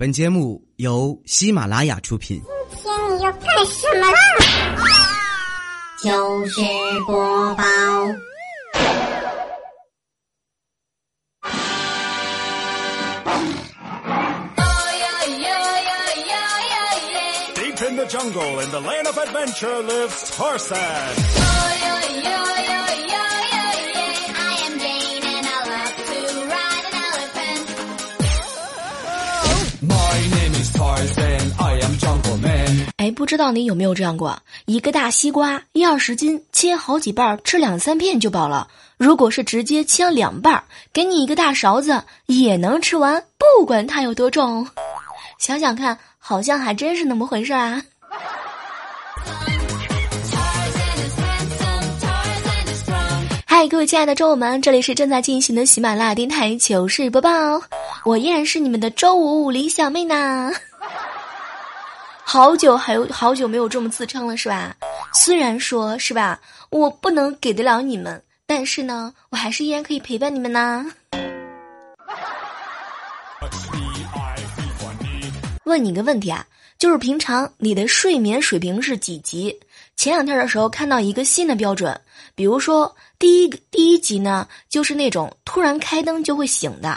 本节目由喜马拉雅出品。今天你要干什么啦？就是播报。Deep in the jungle, in the land of adventure, lives Tarzan. 哎，不知道你有没有这样过？一个大西瓜一二十斤，切好几瓣儿，吃两三片就饱了。如果是直接切两半儿，给你一个大勺子，也能吃完，不管它有多重。想想看，好像还真是那么回事儿啊！嗨，各位亲爱的周五们，这里是正在进行的喜马拉雅电台糗事播报，我依然是你们的周五李小妹呢。好久还有好久没有这么自称了，是吧？虽然说是吧，我不能给得了你们，但是呢，我还是依然可以陪伴你们呢。问你个问题啊，就是平常你的睡眠水平是几级？前两天的时候看到一个新的标准，比如说第一个第一级呢，就是那种突然开灯就会醒的；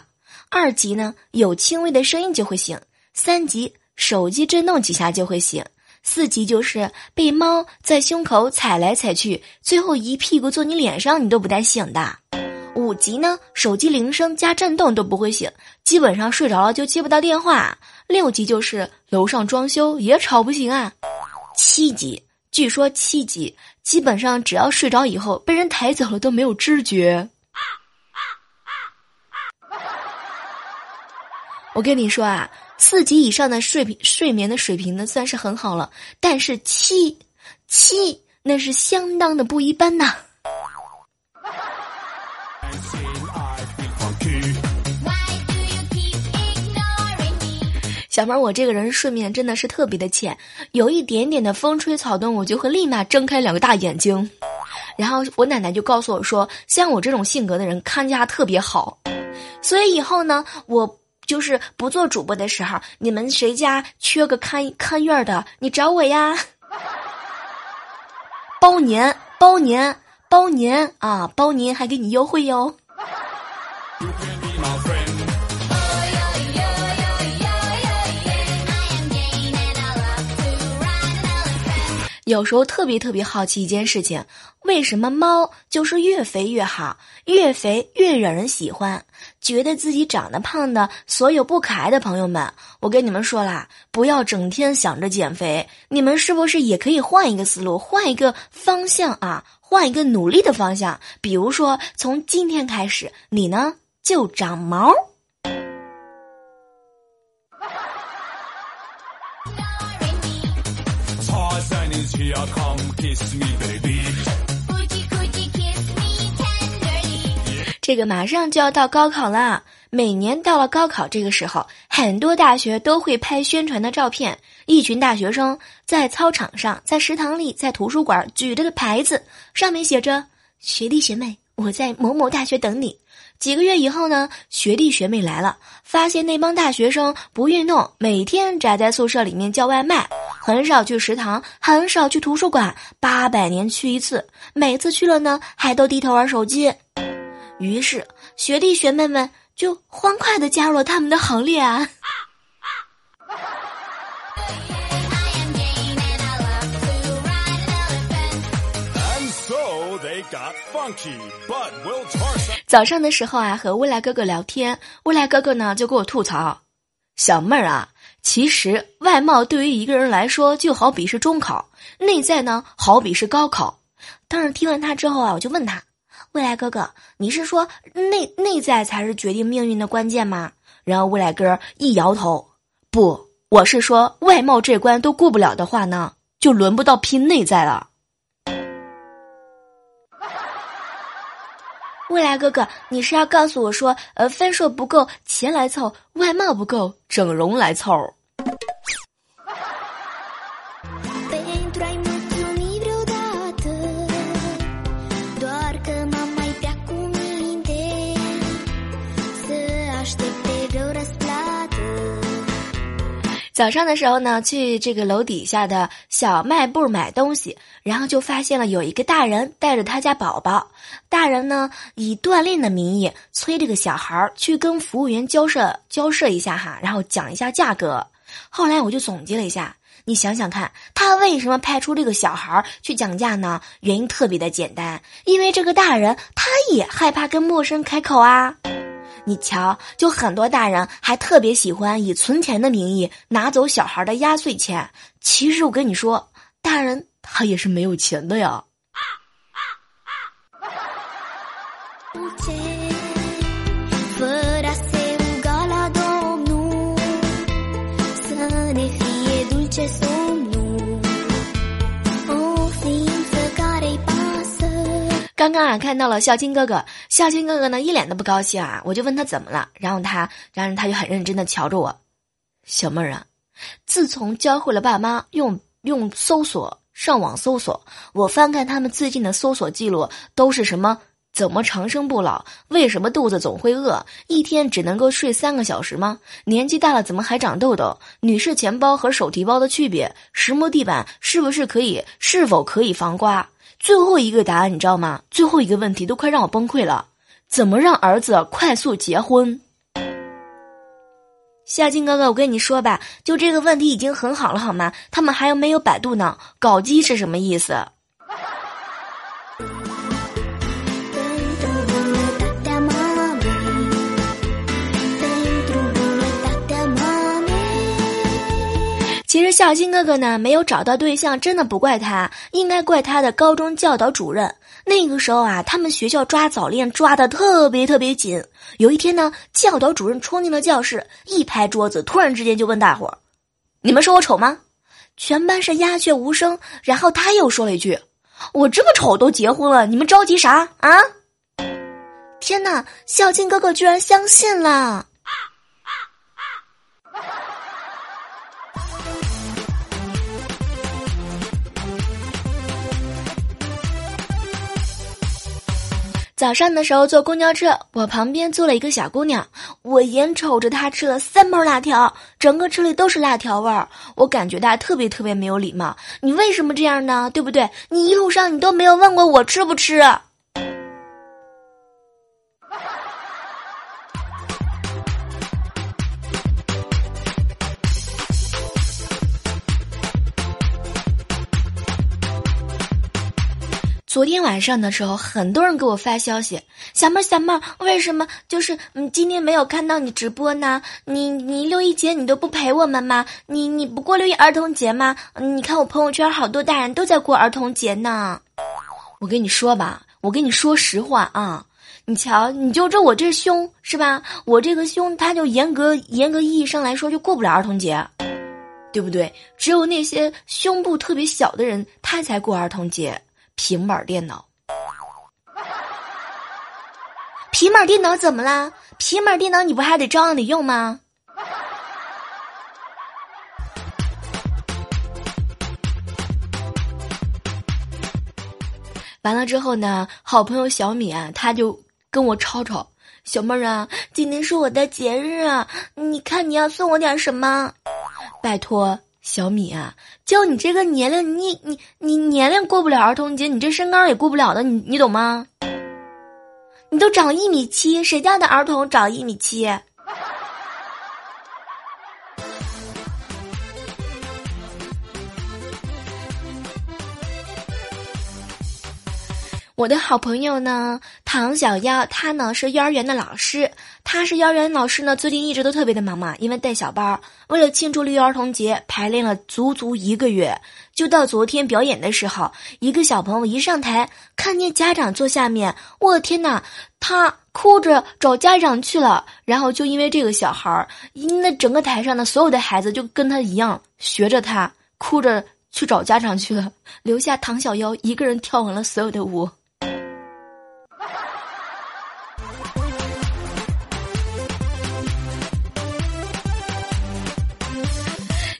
二级呢，有轻微的声音就会醒；三级手机震动几下就会醒；四级就是被猫在胸口踩来踩去，最后一屁股坐你脸上你都不带醒的。五级呢，手机铃声加震动都不会醒，基本上睡着了就接不到电话。六级就是楼上装修也吵不醒啊。七级，据说七级基本上只要睡着以后被人抬走了都没有知觉。我跟你说啊，四级以上的睡平睡眠的水平呢算是很好了，但是七七那是相当的不一般呐。小妹儿，我这个人睡眠真的是特别的浅，有一点点的风吹草动，我就会立马睁开两个大眼睛。然后我奶奶就告诉我说，像我这种性格的人看家特别好，所以以后呢，我就是不做主播的时候，你们谁家缺个看看院的，你找我呀，包年包年包年啊，包年还给你优惠哟。有时候特别特别好奇一件事情，为什么猫就是越肥越好，越肥越惹人喜欢？觉得自己长得胖的所有不可爱的朋友们，我跟你们说啦，不要整天想着减肥，你们是不是也可以换一个思路，换一个方向啊，换一个努力的方向？比如说，从今天开始，你呢就长毛。Tarzan is here, come kiss me, baby. 这个马上就要到高考了，每年到了高考这个时候，很多大学都会拍宣传的照片。一群大学生在操场上、在食堂里、在图书馆举着个牌子，上面写着“学弟学妹，我在某某大学等你”。几个月以后呢，学弟学妹来了，发现那帮大学生不运动，每天宅在宿舍里面叫外卖，很少去食堂，很少去图书馆，八百年去一次，每次去了呢，还都低头玩手机。于是，学弟学妹们就欢快的加入了他们的行列啊！早上的时候啊，和未来哥哥聊天，未来哥哥呢就给我吐槽：“小妹儿啊，其实外貌对于一个人来说，就好比是中考，内在呢好比是高考。”当时听完他之后啊，我就问他：“未来哥哥，你是说内内在才是决定命运的关键吗？”然后未来哥一摇头：“不，我是说外貌这关都过不了的话呢，就轮不到拼内在了。”未来哥哥，你是要告诉我说，呃，分数不够，钱来凑；外貌不够，整容来凑。早上的时候呢，去这个楼底下的小卖部买东西，然后就发现了有一个大人带着他家宝宝。大人呢以锻炼的名义催这个小孩儿去跟服务员交涉交涉一下哈，然后讲一下价格。后来我就总结了一下，你想想看，他为什么派出这个小孩儿去讲价呢？原因特别的简单，因为这个大人他也害怕跟陌生开口啊。你瞧，就很多大人还特别喜欢以存钱的名义拿走小孩的压岁钱。其实我跟你说，大人他也是没有钱的呀。啊啊啊刚刚啊，看到了孝金哥哥，孝金哥哥呢一脸的不高兴啊，我就问他怎么了，然后他，然后他就很认真的瞧着我，小妹儿啊，自从教会了爸妈用用搜索上网搜索，我翻看他们最近的搜索记录都是什么？怎么长生不老？为什么肚子总会饿？一天只能够睡三个小时吗？年纪大了怎么还长痘痘？女士钱包和手提包的区别？实木地板是不是可以？是否可以防刮？最后一个答案你知道吗？最后一个问题都快让我崩溃了，怎么让儿子快速结婚？夏金哥哥，我跟你说吧，就这个问题已经很好了，好吗？他们还有没有百度呢？搞基是什么意思？其实孝金哥哥呢，没有找到对象，真的不怪他，应该怪他的高中教导主任。那个时候啊，他们学校抓早恋抓的特别特别紧。有一天呢，教导主任冲进了教室，一拍桌子，突然之间就问大伙儿：“你们说我丑吗？”全班是鸦雀无声。然后他又说了一句：“我这么丑都结婚了，你们着急啥啊？”天哪，孝金哥哥居然相信了。早上的时候坐公交车，我旁边坐了一个小姑娘，我眼瞅着她吃了三包辣条，整个车里都是辣条味儿，我感觉她特别特别没有礼貌。你为什么这样呢？对不对？你一路上你都没有问过我吃不吃。昨天晚上的时候，很多人给我发消息，小妹儿小妹儿，为什么就是嗯今天没有看到你直播呢？你你六一节你都不陪我们吗？你你不过六一儿童节吗？你看我朋友圈好多大人都在过儿童节呢。我跟你说吧，我跟你说实话啊，你瞧，你就这我这胸是吧？我这个胸，它就严格严格意义上来说就过不了儿童节，对不对？只有那些胸部特别小的人，他才过儿童节。平板电脑，平板电脑怎么啦？平板电脑你不还得照样得用吗？完了之后呢，好朋友小米啊，他就跟我吵吵，小妹儿啊，今天是我的节日啊，你看你要送我点什么？拜托，小米啊，就你这个年龄，你你你年龄过不了儿童节，你这身高也过不了的，你你懂吗？你都长一米七，谁家的儿童长一米七？我的好朋友呢，唐小妖，她呢是幼儿园的老师。她是幼儿园老师呢，最近一直都特别的忙嘛，因为带小班儿。为了庆祝六一儿童节，排练了足足一个月。就到昨天表演的时候，一个小朋友一上台，看见家长坐下面，我的天呐，他哭着找家长去了。然后就因为这个小孩儿，那整个台上的所有的孩子就跟他一样，学着他哭着去找家长去了，留下唐小妖一个人跳完了所有的舞。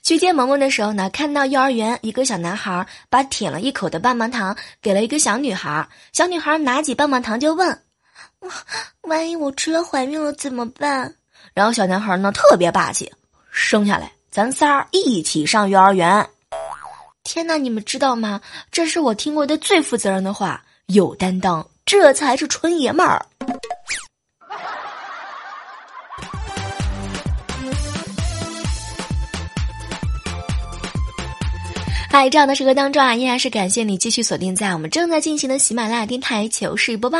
去接萌萌的时候呢，看到幼儿园一个小男孩把舔了一口的棒棒糖给了一个小女孩，小女孩拿起棒棒糖就问：“万一我吃了怀孕了怎么办？”然后小男孩呢特别霸气，生下来咱仨一起上幼儿园。天哪，你们知道吗？这是我听过的最负责任的话，有担当，这才是纯爷们儿。嗨，这样的时刻当中啊，依然是感谢你继续锁定在我们正在进行的喜马拉雅电台糗事播报。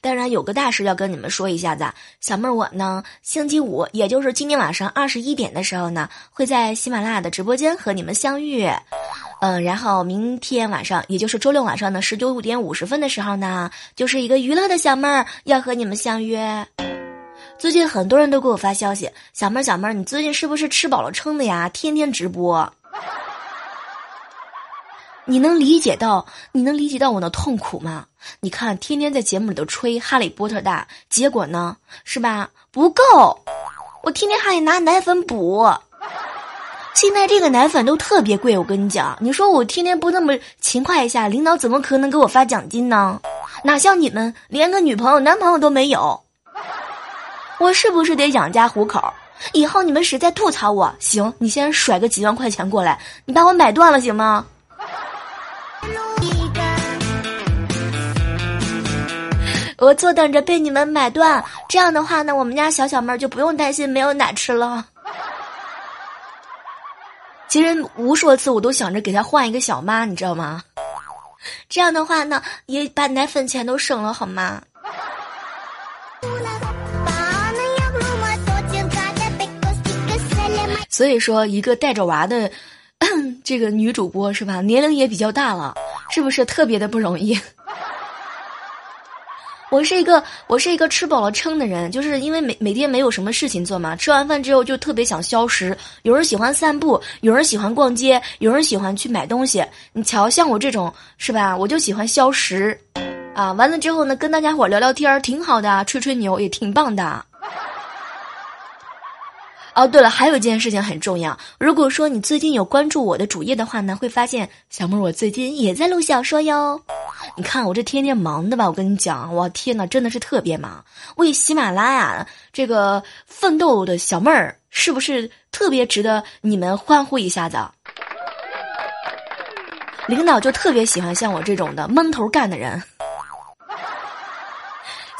当然，有个大事要跟你们说一下子，小妹儿我呢，星期五，也就是今天晚上二十一点的时候呢，会在喜马拉雅的直播间和你们相遇。嗯，然后明天晚上，也就是周六晚上的十九点五十分的时候呢，就是一个娱乐的小妹儿要和你们相约。最近很多人都给我发消息，小妹儿小妹儿，你最近是不是吃饱了撑的呀？天天直播。你能理解到你能理解到我的痛苦吗？你看，天天在节目里头吹《哈利波特》大，结果呢，是吧？不够，我天天还得拿奶粉补。现在这个奶粉都特别贵，我跟你讲，你说我天天不那么勤快一下，领导怎么可能给我发奖金呢？哪像你们，连个女朋友、男朋友都没有，我是不是得养家糊口？以后你们实在吐槽我，行，你先甩个几万块钱过来，你把我买断了行吗？我坐等着被你们买断，这样的话呢，我们家小小妹儿就不用担心没有奶吃了。其实无数次我都想着给她换一个小妈，你知道吗？这样的话呢，也把奶粉钱都省了，好吗？所以说，一个带着娃的 这个女主播是吧？年龄也比较大了，是不是特别的不容易？我是一个我是一个吃饱了撑的人，就是因为每每天没有什么事情做嘛，吃完饭之后就特别想消食。有人喜欢散步，有人喜欢逛街，有人喜欢去买东西。你瞧，像我这种是吧？我就喜欢消食，啊，完了之后呢，跟大家伙聊聊天儿挺好的，吹吹牛也挺棒的。哦，对了，还有一件事情很重要。如果说你最近有关注我的主页的话呢，会发现小妹儿我最近也在录小说哟。你看我这天天忙的吧，我跟你讲，我天呐，真的是特别忙，为喜马拉雅这个奋斗的小妹儿，是不是特别值得你们欢呼一下子？领导就特别喜欢像我这种的闷头干的人。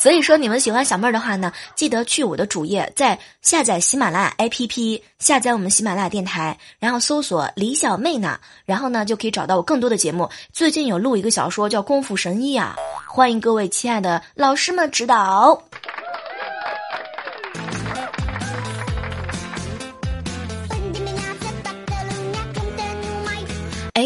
所以说，你们喜欢小妹儿的话呢，记得去我的主页，在下载喜马拉雅 APP，下载我们喜马拉雅电台，然后搜索李小妹呢，然后呢就可以找到我更多的节目。最近有录一个小说叫《功夫神医》啊，欢迎各位亲爱的老师们指导。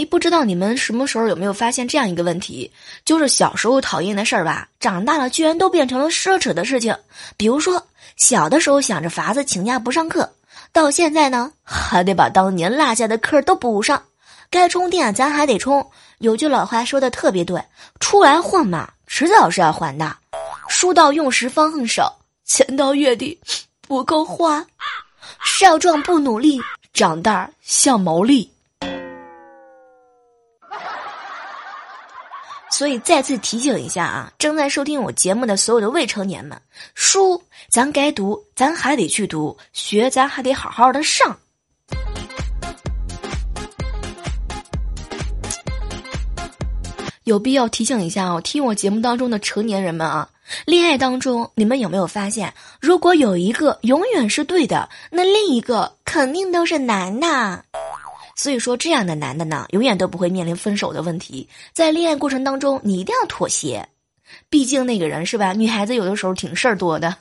不知道你们什么时候有没有发现这样一个问题，就是小时候讨厌的事儿吧，长大了居然都变成了奢侈的事情。比如说，小的时候想着法子请假不上课，到现在呢，还得把当年落下的课都补上。该充电咱还得充。有句老话说的特别对：出来混嘛，迟早是要还的。书到用时方恨少，钱到月底不够花。少壮不努力，长大像毛利。所以再次提醒一下啊，正在收听我节目的所有的未成年们，书咱该读，咱还得去读；学咱还得好好的上。有必要提醒一下哦，听我节目当中的成年人们啊，恋爱当中你们有没有发现，如果有一个永远是对的，那另一个肯定都是男的。所以说，这样的男的呢，永远都不会面临分手的问题。在恋爱过程当中，你一定要妥协，毕竟那个人是吧？女孩子有的时候挺事儿多的。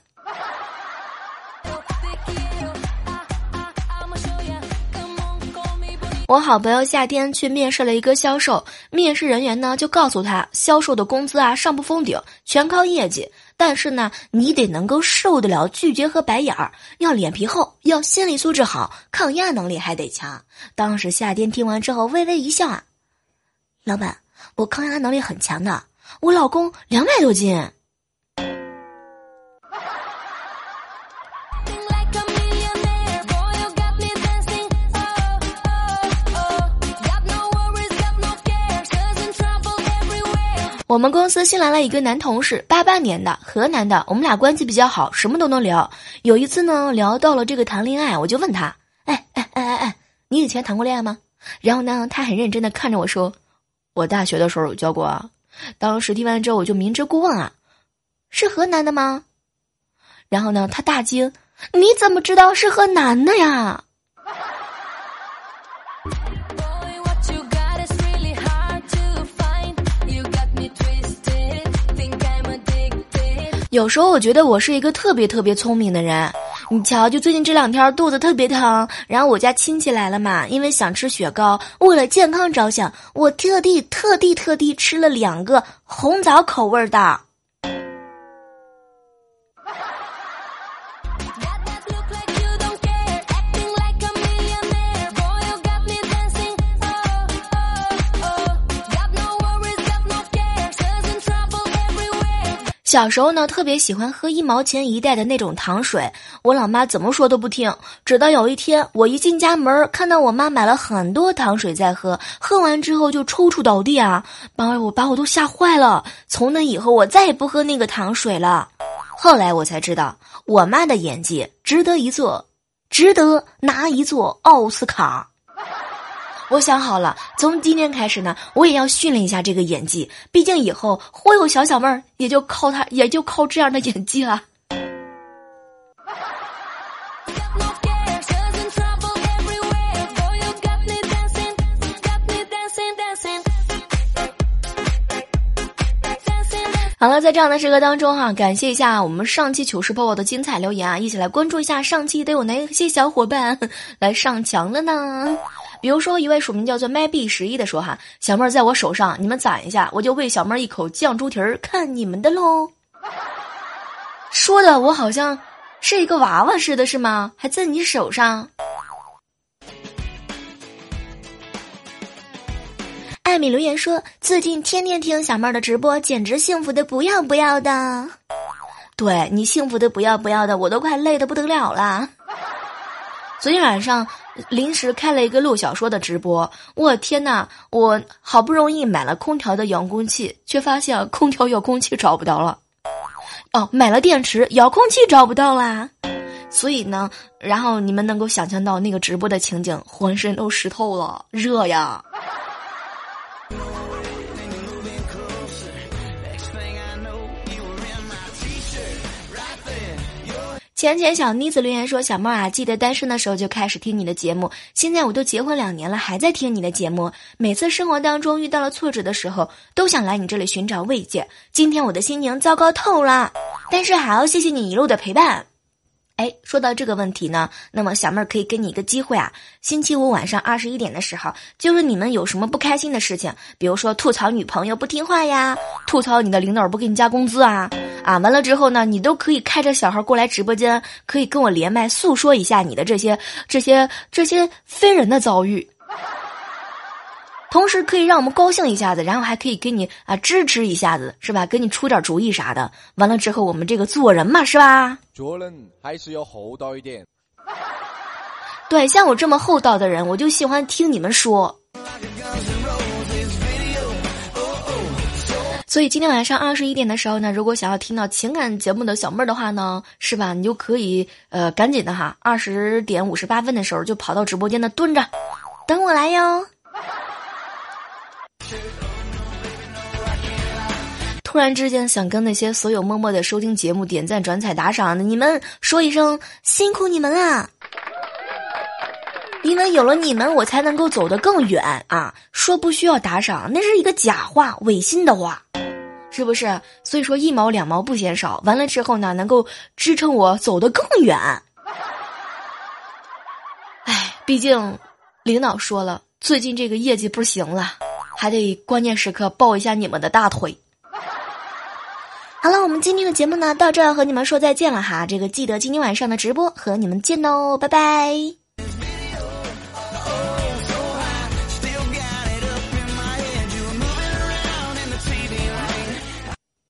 我好朋友夏天去面试了一个销售，面试人员呢就告诉他，销售的工资啊上不封顶，全靠业绩。但是呢，你得能够受得了拒绝和白眼儿，要脸皮厚，要心理素质好，抗压能力还得强。当时夏天听完之后微微一笑啊，老板，我抗压能力很强的，我老公两百多斤。我们公司新来了一个男同事，八八年的，河南的，我们俩关系比较好，什么都能聊。有一次呢，聊到了这个谈恋爱，我就问他，哎哎哎哎哎你以前谈过恋爱吗？然后呢，他很认真的看着我说，我大学的时候有交过啊。当时听完之后，我就明知故问啊，是河南的吗？然后呢，他大惊，你怎么知道是河南的呀？有时候我觉得我是一个特别特别聪明的人。你瞧，就最近这两天肚子特别疼，然后我家亲戚来了嘛，因为想吃雪糕，为了健康着想，我特地特地特地吃了两个红枣口味的。小时候呢，特别喜欢喝一毛钱一袋的那种糖水，我老妈怎么说都不听。直到有一天，我一进家门，看到我妈买了很多糖水在喝，喝完之后就抽搐倒地啊，把我把我都吓坏了。从那以后，我再也不喝那个糖水了。后来我才知道，我妈的演技值得一座，值得拿一座奥斯卡。我想好了，从今天开始呢，我也要训练一下这个演技。毕竟以后忽悠小小妹儿，也就靠她，也就靠这样的演技了。好了，在这样的时刻当中哈，感谢一下我们上期糗事播报的精彩留言啊，一起来关注一下上期都有哪些小伙伴 来上墙了呢？比如说一位署名叫做 maybe 十一的说哈，小妹儿在我手上，你们攒一下，我就喂小妹儿一口酱猪蹄儿，看你们的喽。说的我好像是一个娃娃似的，是吗？还在你手上。艾米留言说：“最近天天听小妹儿的直播，简直幸福的不要不要的。对你幸福的不要不要的，我都快累得不得了了。昨天晚上临时开了一个录小说的直播，我天呐，我好不容易买了空调的遥控器，却发现空调遥控器找不到了。哦，买了电池，遥控器找不到啦。所以呢，然后你们能够想象到那个直播的情景，浑身都湿透了，热呀。”浅浅小妮子留言说：“小妹啊，记得单身的时候就开始听你的节目，现在我都结婚两年了，还在听你的节目。每次生活当中遇到了挫折的时候，都想来你这里寻找慰藉。今天我的心情糟糕透了，但是还要谢谢你一路的陪伴。”哎，说到这个问题呢，那么小妹儿可以给你一个机会啊，星期五晚上二十一点的时候，就是你们有什么不开心的事情，比如说吐槽女朋友不听话呀，吐槽你的领导不给你加工资啊，啊，完了之后呢，你都可以开着小号过来直播间，可以跟我连麦诉说一下你的这些这些这些非人的遭遇。同时可以让我们高兴一下子，然后还可以给你啊支持一下子，是吧？给你出点主意啥的。完了之后，我们这个做人嘛，是吧？做人还是要厚道一点。对，像我这么厚道的人，我就喜欢听你们说。所以今天晚上二十一点的时候呢，如果想要听到情感节目的小妹儿的话呢，是吧？你就可以呃赶紧的哈，二十点五十八分的时候就跑到直播间的蹲着，等我来哟。突然之间想跟那些所有默默的收听节目、点赞、转采、打赏的你们说一声辛苦你们啦！因为有了你们，我才能够走得更远啊！说不需要打赏，那是一个假话、违心的话，是不是？所以说一毛两毛不嫌少，完了之后呢，能够支撑我走得更远。哎，毕竟领导说了，最近这个业绩不行了，还得关键时刻抱一下你们的大腿。好了，我们今天的节目呢，到这儿和你们说再见了哈。这个记得今天晚上的直播和你们见哦，拜拜。